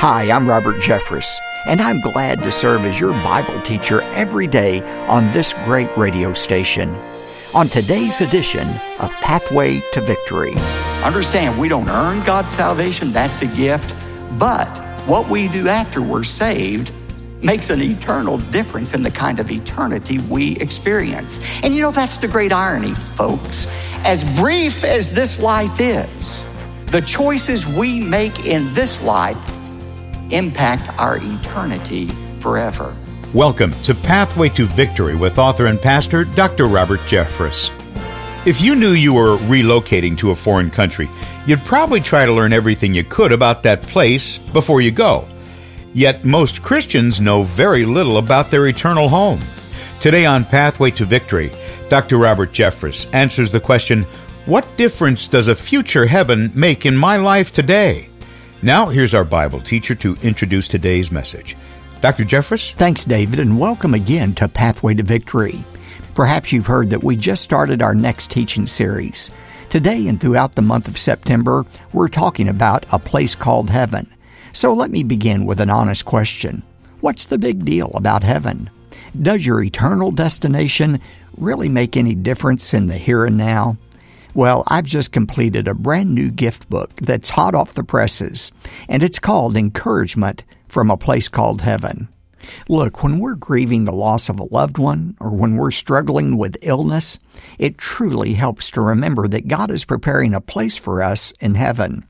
Hi, I'm Robert Jeffress, and I'm glad to serve as your Bible teacher every day on this great radio station. On today's edition of Pathway to Victory. Understand, we don't earn God's salvation, that's a gift, but what we do after we're saved makes an eternal difference in the kind of eternity we experience. And you know, that's the great irony, folks. As brief as this life is, the choices we make in this life impact our eternity forever. Welcome to Pathway to Victory with author and pastor Dr. Robert Jeffress. If you knew you were relocating to a foreign country, you'd probably try to learn everything you could about that place before you go. Yet most Christians know very little about their eternal home. Today on Pathway to Victory, Dr. Robert Jeffress answers the question What difference does a future heaven make in my life today? Now, here's our Bible teacher to introduce today's message. Dr. Jeffress? Thanks, David, and welcome again to Pathway to Victory. Perhaps you've heard that we just started our next teaching series. Today and throughout the month of September, we're talking about a place called heaven. So let me begin with an honest question What's the big deal about heaven? Does your eternal destination really make any difference in the here and now? Well, I've just completed a brand new gift book that's hot off the presses, and it's called Encouragement from a Place Called Heaven. Look, when we're grieving the loss of a loved one or when we're struggling with illness, it truly helps to remember that God is preparing a place for us in heaven.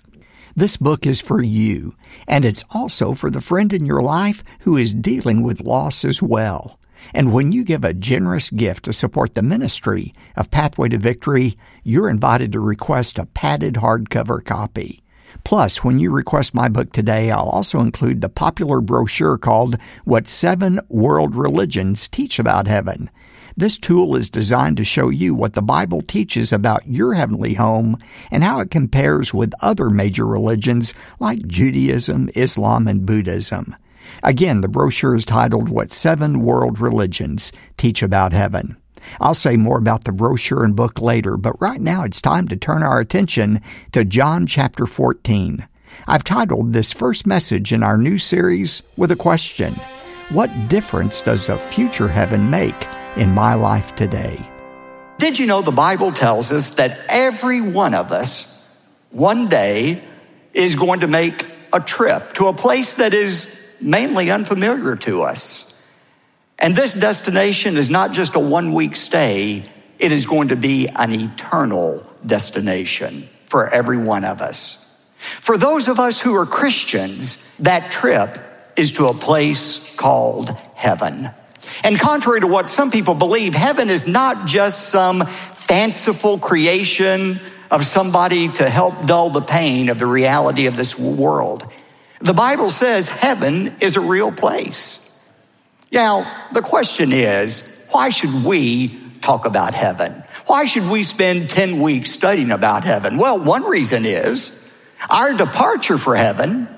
This book is for you, and it's also for the friend in your life who is dealing with loss as well. And when you give a generous gift to support the ministry of Pathway to Victory, you're invited to request a padded hardcover copy. Plus, when you request my book today, I'll also include the popular brochure called What Seven World Religions Teach About Heaven. This tool is designed to show you what the Bible teaches about your heavenly home and how it compares with other major religions like Judaism, Islam, and Buddhism. Again, the brochure is titled What Seven World Religions Teach About Heaven. I'll say more about the brochure and book later, but right now it's time to turn our attention to John chapter 14. I've titled this first message in our new series with a question What difference does a future heaven make in my life today? Did you know the Bible tells us that every one of us one day is going to make a trip to a place that is mainly unfamiliar to us. And this destination is not just a one week stay, it is going to be an eternal destination for every one of us. For those of us who are Christians, that trip is to a place called heaven. And contrary to what some people believe, heaven is not just some fanciful creation of somebody to help dull the pain of the reality of this world. The Bible says heaven is a real place. Now, the question is, why should we talk about heaven? Why should we spend 10 weeks studying about heaven? Well, one reason is our departure for heaven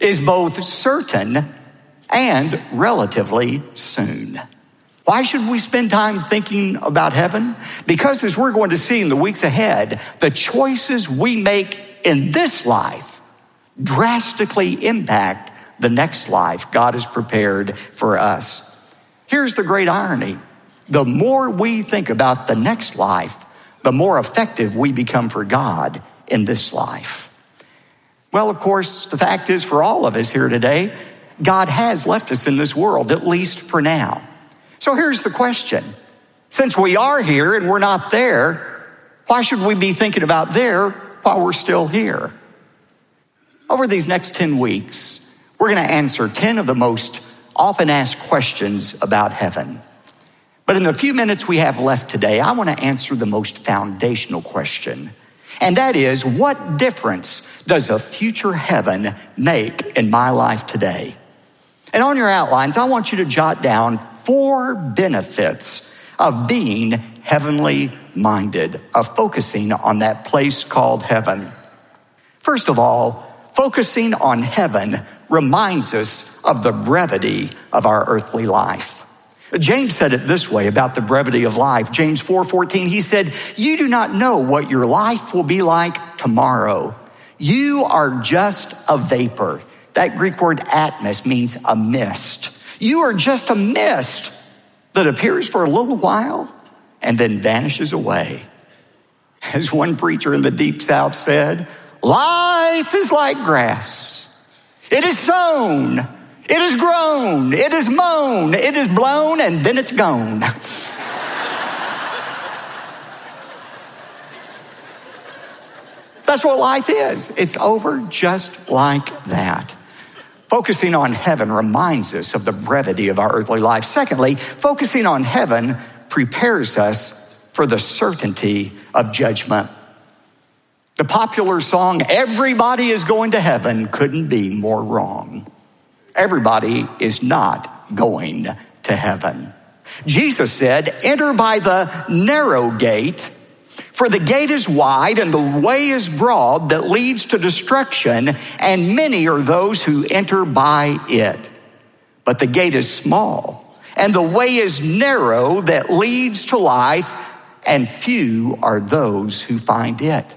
is both certain and relatively soon. Why should we spend time thinking about heaven? Because as we're going to see in the weeks ahead, the choices we make in this life drastically impact the next life God has prepared for us. Here's the great irony the more we think about the next life, the more effective we become for God in this life. Well, of course, the fact is for all of us here today, God has left us in this world, at least for now. So here's the question since we are here and we're not there, why should we be thinking about there while we're still here? Over these next 10 weeks, we're going to answer 10 of the most often asked questions about heaven. But in the few minutes we have left today, I want to answer the most foundational question. And that is, what difference does a future heaven make in my life today? And on your outlines, I want you to jot down four benefits of being heavenly minded, of focusing on that place called heaven. First of all, focusing on heaven reminds us of the brevity of our earthly life. James said it this way about the brevity of life. James 4:14 he said, "You do not know what your life will be like tomorrow. You are just a vapor That Greek word atmos means a mist. You are just a mist that appears for a little while and then vanishes away. As one preacher in the deep south said, life is like grass. It is sown, it is grown, it is mown, it is blown, and then it's gone. That's what life is. It's over just like that. Focusing on heaven reminds us of the brevity of our earthly life. Secondly, focusing on heaven prepares us for the certainty of judgment. The popular song, Everybody is Going to Heaven, couldn't be more wrong. Everybody is not going to heaven. Jesus said, Enter by the narrow gate, for the gate is wide and the way is broad that leads to destruction, and many are those who enter by it. But the gate is small, and the way is narrow that leads to life, and few are those who find it.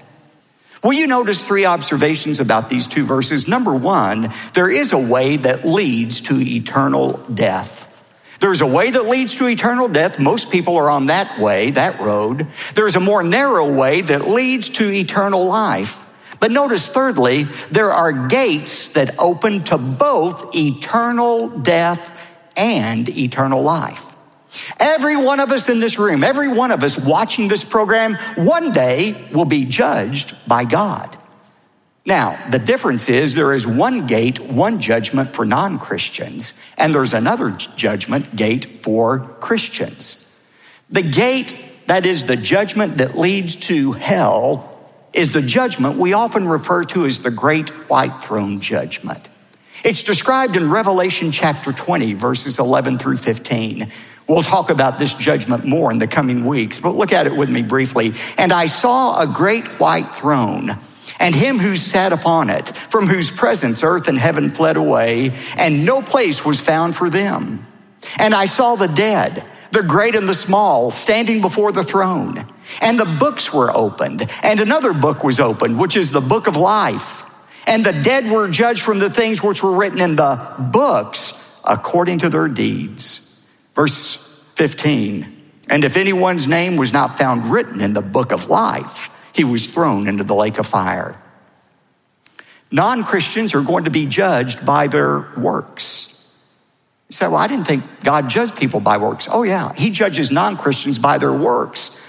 Well, you notice three observations about these two verses. Number one, there is a way that leads to eternal death. There's a way that leads to eternal death. Most people are on that way, that road. There's a more narrow way that leads to eternal life. But notice, thirdly, there are gates that open to both eternal death and eternal life. Every one of us in this room, every one of us watching this program, one day will be judged by God. Now, the difference is there is one gate, one judgment for non Christians, and there's another judgment gate for Christians. The gate that is the judgment that leads to hell is the judgment we often refer to as the great white throne judgment. It's described in Revelation chapter 20, verses 11 through 15. We'll talk about this judgment more in the coming weeks, but look at it with me briefly. And I saw a great white throne and him who sat upon it, from whose presence earth and heaven fled away, and no place was found for them. And I saw the dead, the great and the small, standing before the throne. And the books were opened, and another book was opened, which is the book of life. And the dead were judged from the things which were written in the books according to their deeds. Verse 15. And if anyone's name was not found written in the book of life, he was thrown into the lake of fire. Non Christians are going to be judged by their works. You say, Well, I didn't think God judged people by works. Oh, yeah, He judges non Christians by their works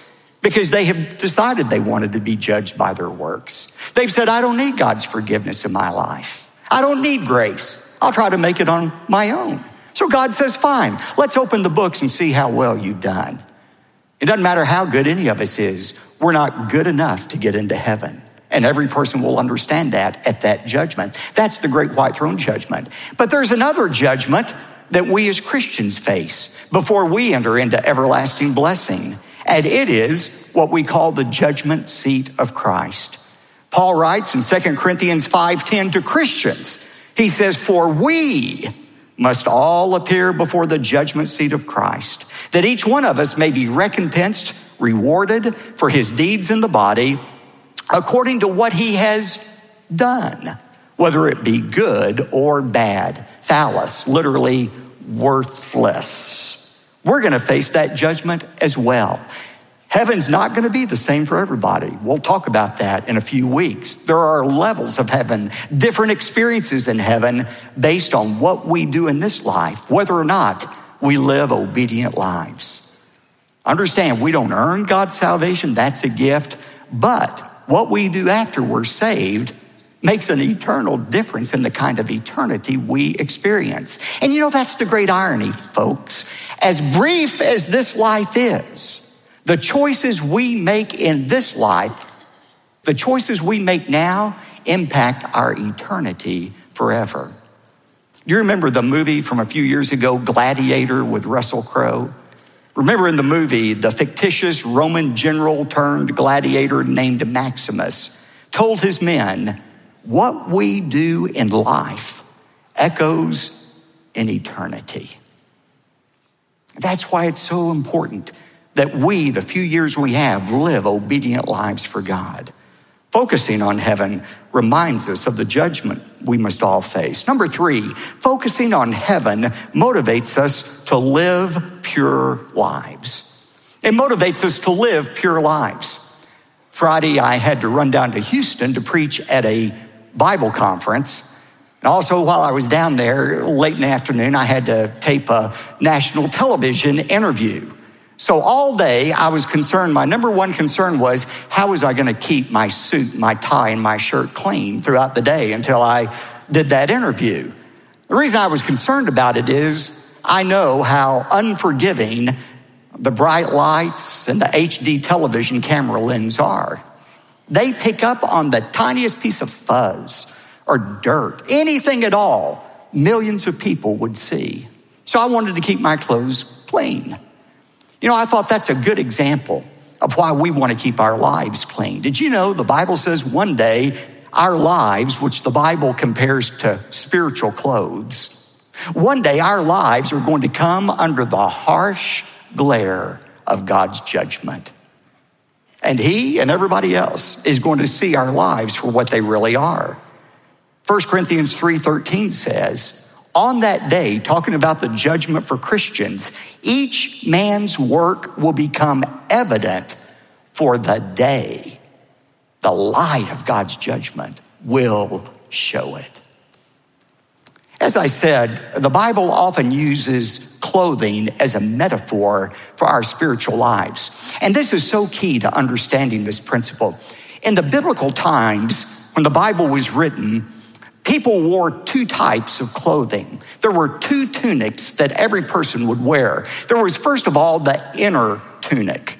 because they have decided they wanted to be judged by their works. They've said, I don't need God's forgiveness in my life, I don't need grace. I'll try to make it on my own. So God says, fine, let's open the books and see how well you've done. It doesn't matter how good any of us is, we're not good enough to get into heaven. And every person will understand that at that judgment. That's the great white throne judgment. But there's another judgment that we as Christians face before we enter into everlasting blessing. And it is what we call the judgment seat of Christ. Paul writes in 2 Corinthians 5:10 to Christians. He says, "For we must all appear before the judgment seat of Christ, that each one of us may be recompensed, rewarded for his deeds in the body, according to what he has done, whether it be good or bad. Phaulos, literally worthless. We're going to face that judgment as well. Heaven's not going to be the same for everybody. We'll talk about that in a few weeks. There are levels of heaven, different experiences in heaven based on what we do in this life, whether or not we live obedient lives. Understand, we don't earn God's salvation, that's a gift, but what we do after we're saved makes an eternal difference in the kind of eternity we experience. And you know, that's the great irony, folks. As brief as this life is, the choices we make in this life, the choices we make now, impact our eternity forever. You remember the movie from a few years ago, Gladiator with Russell Crowe? Remember in the movie, the fictitious Roman general turned gladiator named Maximus told his men, What we do in life echoes in eternity. That's why it's so important that we, the few years we have, live obedient lives for God. Focusing on heaven reminds us of the judgment we must all face. Number three, focusing on heaven motivates us to live pure lives. It motivates us to live pure lives. Friday, I had to run down to Houston to preach at a Bible conference. And also, while I was down there late in the afternoon, I had to tape a national television interview. So all day I was concerned. My number one concern was how was I going to keep my suit, my tie, and my shirt clean throughout the day until I did that interview. The reason I was concerned about it is I know how unforgiving the bright lights and the HD television camera lens are. They pick up on the tiniest piece of fuzz or dirt, anything at all, millions of people would see. So I wanted to keep my clothes clean. You know, I thought that's a good example of why we want to keep our lives clean. Did you know the Bible says one day our lives, which the Bible compares to spiritual clothes, one day our lives are going to come under the harsh glare of God's judgment. And he and everybody else is going to see our lives for what they really are. 1 Corinthians 3:13 says, on that day, talking about the judgment for Christians, each man's work will become evident for the day. The light of God's judgment will show it. As I said, the Bible often uses clothing as a metaphor for our spiritual lives. And this is so key to understanding this principle. In the biblical times, when the Bible was written, People wore two types of clothing. There were two tunics that every person would wear. There was, first of all, the inner tunic.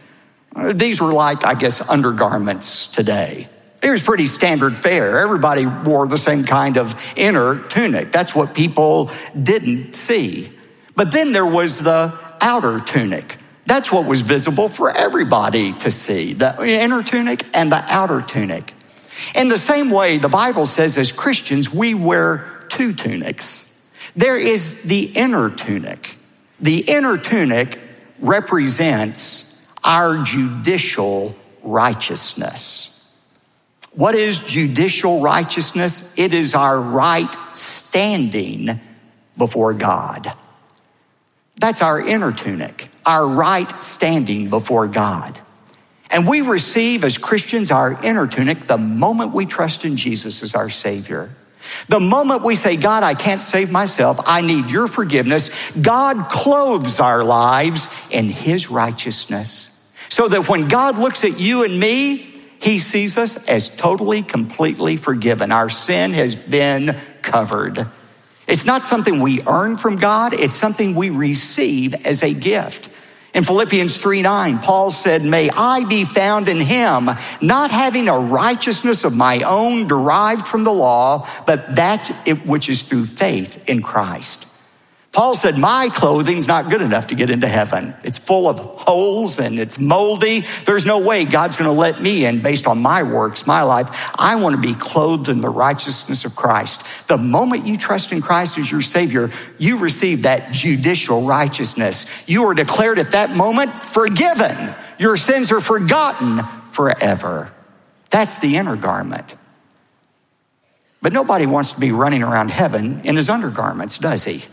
Uh, these were like, I guess, undergarments today. It was pretty standard fare. Everybody wore the same kind of inner tunic. That's what people didn't see. But then there was the outer tunic. That's what was visible for everybody to see the inner tunic and the outer tunic. In the same way, the Bible says as Christians, we wear two tunics. There is the inner tunic. The inner tunic represents our judicial righteousness. What is judicial righteousness? It is our right standing before God. That's our inner tunic, our right standing before God. And we receive as Christians our inner tunic the moment we trust in Jesus as our Savior. The moment we say, God, I can't save myself, I need your forgiveness, God clothes our lives in His righteousness. So that when God looks at you and me, He sees us as totally, completely forgiven. Our sin has been covered. It's not something we earn from God, it's something we receive as a gift. In Philippians 3 9, Paul said, May I be found in him, not having a righteousness of my own derived from the law, but that which is through faith in Christ. Paul said, My clothing's not good enough to get into heaven. It's full of holes and it's moldy. There's no way God's going to let me in based on my works, my life. I want to be clothed in the righteousness of Christ. The moment you trust in Christ as your Savior, you receive that judicial righteousness. You are declared at that moment forgiven. Your sins are forgotten forever. That's the inner garment. But nobody wants to be running around heaven in his undergarments, does he?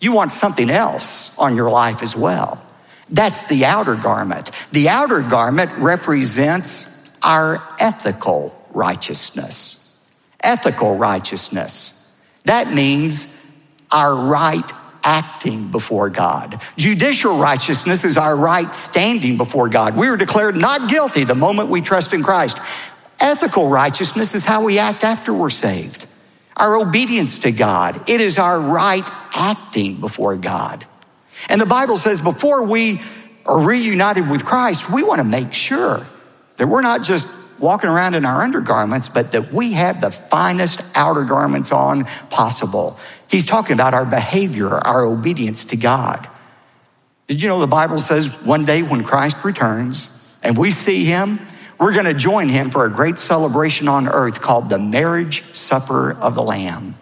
You want something else on your life as well. That's the outer garment. The outer garment represents our ethical righteousness. Ethical righteousness. That means our right acting before God. Judicial righteousness is our right standing before God. We are declared not guilty the moment we trust in Christ. Ethical righteousness is how we act after we're saved our obedience to God. It is our right acting before God. And the Bible says before we are reunited with Christ, we want to make sure that we're not just walking around in our undergarments, but that we have the finest outer garments on possible. He's talking about our behavior, our obedience to God. Did you know the Bible says one day when Christ returns and we see him, we're going to join him for a great celebration on earth called the marriage supper of the Lamb.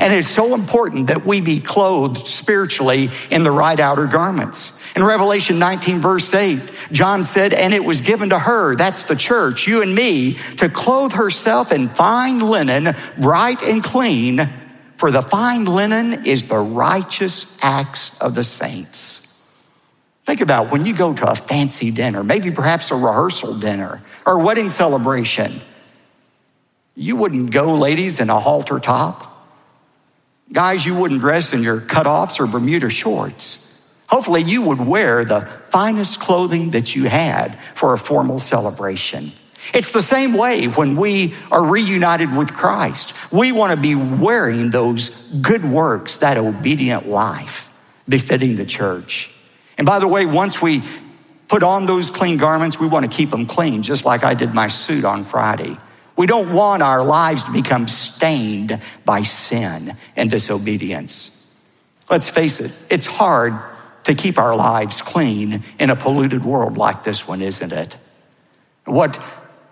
And it's so important that we be clothed spiritually in the right outer garments. In Revelation 19, verse 8, John said, And it was given to her, that's the church, you and me, to clothe herself in fine linen, bright and clean, for the fine linen is the righteous acts of the saints. Think about when you go to a fancy dinner, maybe perhaps a rehearsal dinner or wedding celebration. You wouldn't go, ladies, in a halter top. Guys, you wouldn't dress in your cutoffs or Bermuda shorts. Hopefully, you would wear the finest clothing that you had for a formal celebration. It's the same way when we are reunited with Christ. We want to be wearing those good works, that obedient life befitting the church. And by the way, once we put on those clean garments, we want to keep them clean, just like I did my suit on Friday. We don't want our lives to become stained by sin and disobedience. Let's face it, it's hard to keep our lives clean in a polluted world like this one, isn't it? What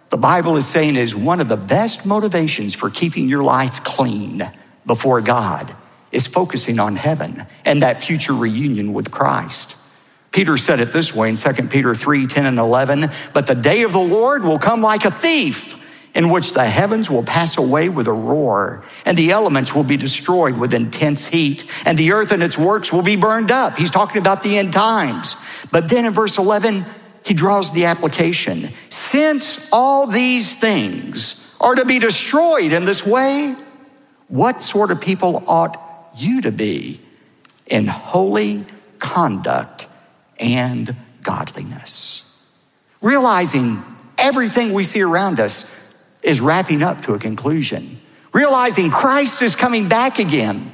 the Bible is saying is one of the best motivations for keeping your life clean before God is focusing on heaven and that future reunion with Christ. Peter said it this way in 2 Peter 3 10 and 11, but the day of the Lord will come like a thief in which the heavens will pass away with a roar, and the elements will be destroyed with intense heat, and the earth and its works will be burned up. He's talking about the end times. But then in verse 11, he draws the application. Since all these things are to be destroyed in this way, what sort of people ought you to be in holy conduct and godliness? Realizing everything we see around us is wrapping up to a conclusion. Realizing Christ is coming back again.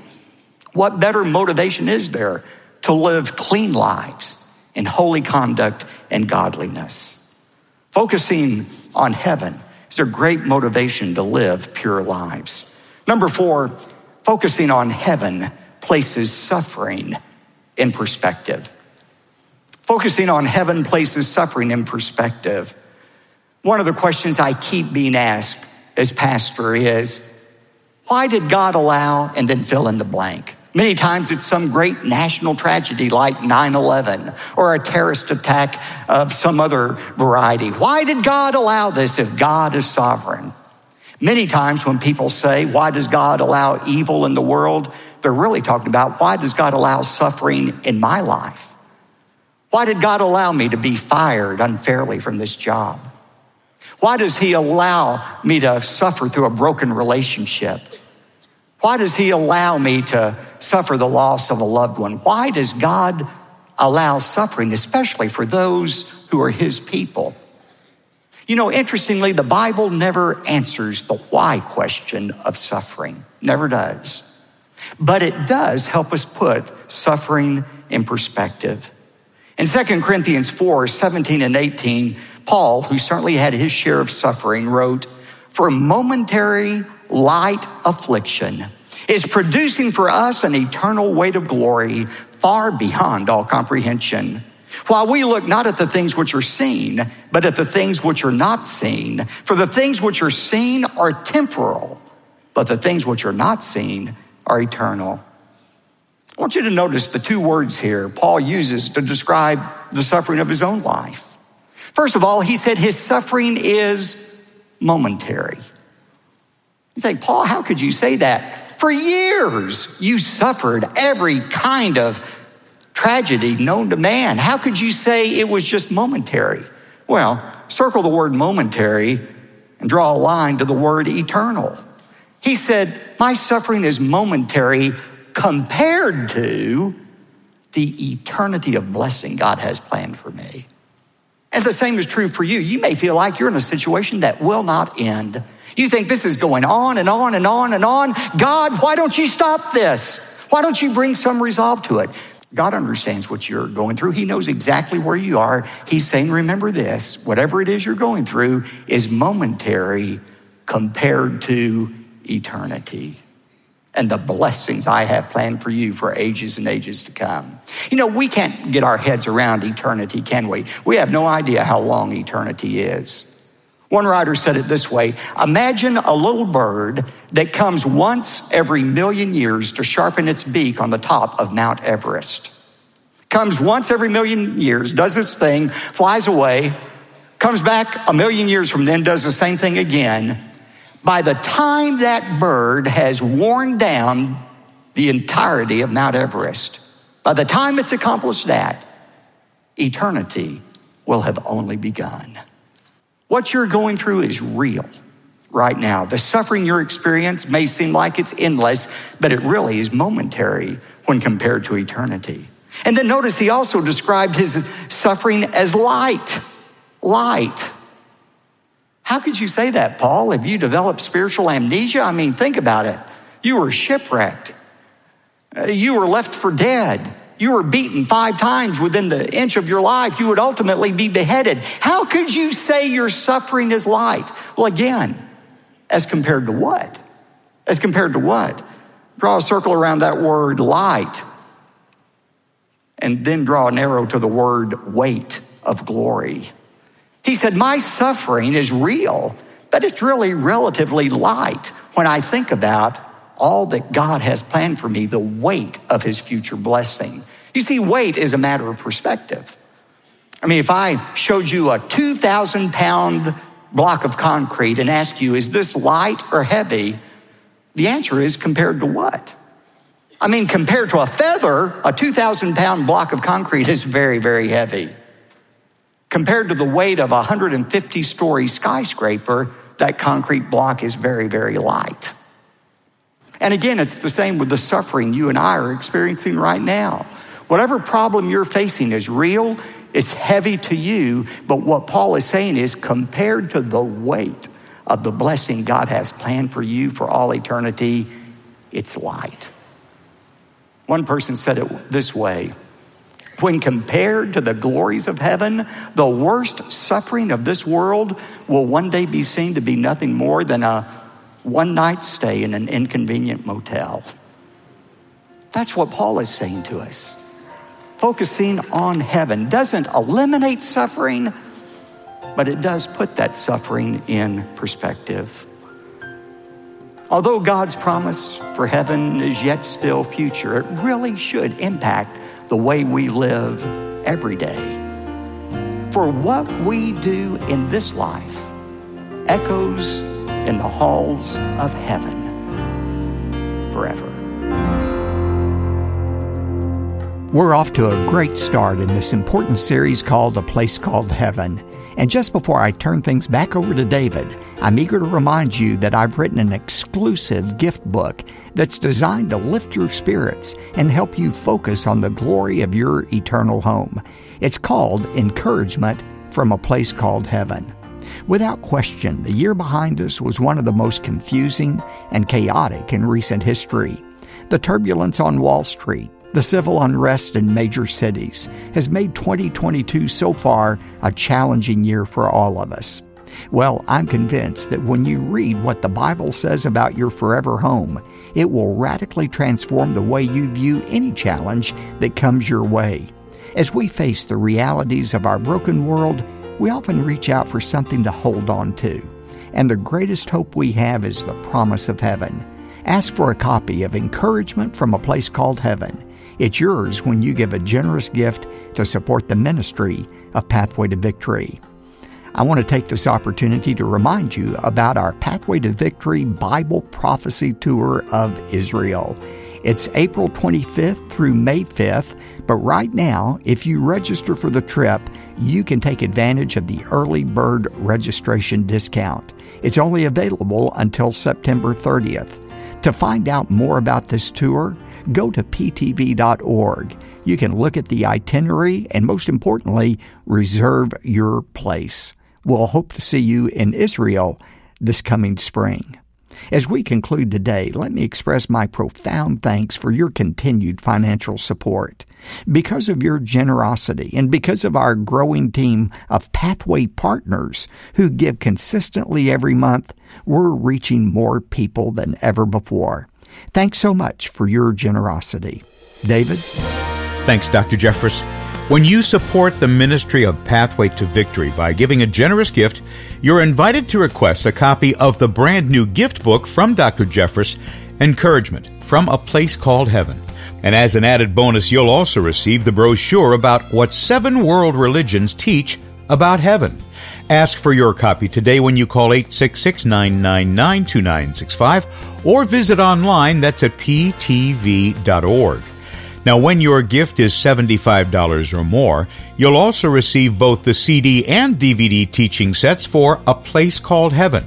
What better motivation is there to live clean lives in holy conduct and godliness? Focusing on heaven is a great motivation to live pure lives. Number four, focusing on heaven places suffering in perspective. Focusing on heaven places suffering in perspective. One of the questions I keep being asked as pastor is, why did God allow and then fill in the blank? Many times it's some great national tragedy like 9 11 or a terrorist attack of some other variety. Why did God allow this if God is sovereign? Many times when people say, Why does God allow evil in the world? they're really talking about, Why does God allow suffering in my life? Why did God allow me to be fired unfairly from this job? Why does he allow me to suffer through a broken relationship? Why does he allow me to suffer the loss of a loved one? Why does God allow suffering, especially for those who are his people? You know, interestingly, the Bible never answers the why question of suffering, never does. But it does help us put suffering in perspective. In 2 Corinthians 4 17 and 18, Paul, who certainly had his share of suffering, wrote, For a momentary light affliction is producing for us an eternal weight of glory far beyond all comprehension. While we look not at the things which are seen, but at the things which are not seen. For the things which are seen are temporal, but the things which are not seen are eternal. I want you to notice the two words here Paul uses to describe the suffering of his own life. First of all, he said his suffering is momentary. You think, Paul, how could you say that? For years, you suffered every kind of tragedy known to man. How could you say it was just momentary? Well, circle the word momentary and draw a line to the word eternal. He said, My suffering is momentary compared to the eternity of blessing God has planned for me. And the same is true for you. You may feel like you're in a situation that will not end. You think this is going on and on and on and on. God, why don't you stop this? Why don't you bring some resolve to it? God understands what you're going through. He knows exactly where you are. He's saying, remember this whatever it is you're going through is momentary compared to eternity and the blessings I have planned for you for ages and ages to come. You know, we can't get our heads around eternity, can we? We have no idea how long eternity is. One writer said it this way Imagine a little bird that comes once every million years to sharpen its beak on the top of Mount Everest. Comes once every million years, does its thing, flies away, comes back a million years from then, does the same thing again. By the time that bird has worn down the entirety of Mount Everest, by the time it's accomplished that, eternity will have only begun. What you're going through is real right now. The suffering you're experiencing may seem like it's endless, but it really is momentary when compared to eternity. And then notice he also described his suffering as light. Light. How could you say that, Paul? Have you developed spiritual amnesia? I mean, think about it. You were shipwrecked. Uh, you were left for dead. You were beaten five times within the inch of your life. You would ultimately be beheaded. How could you say your suffering is light? Well, again, as compared to what? As compared to what? Draw a circle around that word light and then draw an arrow to the word weight of glory. He said, My suffering is real, but it's really relatively light when I think about all that God has planned for me, the weight of his future blessing. You see, weight is a matter of perspective. I mean, if I showed you a 2,000 pound block of concrete and asked you, is this light or heavy? The answer is compared to what? I mean, compared to a feather, a 2,000 pound block of concrete is very, very heavy. Compared to the weight of a 150 story skyscraper, that concrete block is very, very light. And again, it's the same with the suffering you and I are experiencing right now. Whatever problem you're facing is real, it's heavy to you, but what Paul is saying is compared to the weight of the blessing God has planned for you for all eternity, it's light. One person said it this way when compared to the glories of heaven, the worst suffering of this world will one day be seen to be nothing more than a one night stay in an inconvenient motel. That's what Paul is saying to us. Focusing on heaven doesn't eliminate suffering, but it does put that suffering in perspective. Although God's promise for heaven is yet still future, it really should impact the way we live every day. For what we do in this life echoes in the halls of heaven forever. We're off to a great start in this important series called A Place Called Heaven. And just before I turn things back over to David, I'm eager to remind you that I've written an exclusive gift book that's designed to lift your spirits and help you focus on the glory of your eternal home. It's called Encouragement from a Place Called Heaven. Without question, the year behind us was one of the most confusing and chaotic in recent history. The turbulence on Wall Street, the civil unrest in major cities has made 2022 so far a challenging year for all of us. Well, I'm convinced that when you read what the Bible says about your forever home, it will radically transform the way you view any challenge that comes your way. As we face the realities of our broken world, we often reach out for something to hold on to. And the greatest hope we have is the promise of heaven. Ask for a copy of Encouragement from a Place Called Heaven. It's yours when you give a generous gift to support the ministry of Pathway to Victory. I want to take this opportunity to remind you about our Pathway to Victory Bible Prophecy Tour of Israel. It's April 25th through May 5th, but right now, if you register for the trip, you can take advantage of the early bird registration discount. It's only available until September 30th. To find out more about this tour, go to ptv.org. You can look at the itinerary and, most importantly, reserve your place. We'll hope to see you in Israel this coming spring. As we conclude today, let me express my profound thanks for your continued financial support. Because of your generosity and because of our growing team of Pathway partners who give consistently every month, we're reaching more people than ever before. Thanks so much for your generosity. David? Thanks, Dr. Jeffress. When you support the ministry of Pathway to Victory by giving a generous gift, you're invited to request a copy of the brand new gift book from Dr. Jeffress, Encouragement from a Place Called Heaven. And as an added bonus, you'll also receive the brochure about what seven world religions teach about heaven. Ask for your copy today when you call 866 999 2965 or visit online. That's at ptv.org. Now, when your gift is $75 or more, you'll also receive both the CD and DVD teaching sets for A Place Called Heaven.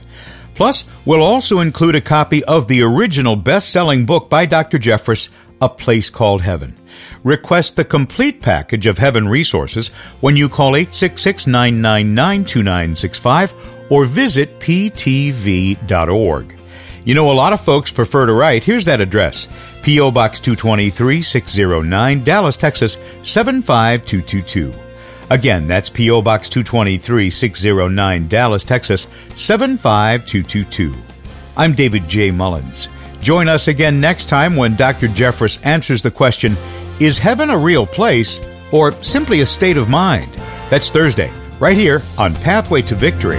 Plus, we'll also include a copy of the original best selling book by Dr. Jeffress, A Place Called Heaven. Request the complete package of Heaven resources when you call 866 999 2965 or visit ptv.org. You know, a lot of folks prefer to write. Here's that address P.O. Box 223 609, Dallas, Texas 75222. Again, that's P.O. Box 223 609, Dallas, Texas 75222. I'm David J. Mullins. Join us again next time when Dr. Jeffress answers the question Is heaven a real place or simply a state of mind? That's Thursday, right here on Pathway to Victory.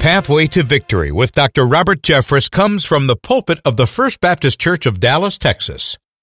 Pathway to Victory with Dr. Robert Jeffress comes from the pulpit of the First Baptist Church of Dallas, Texas.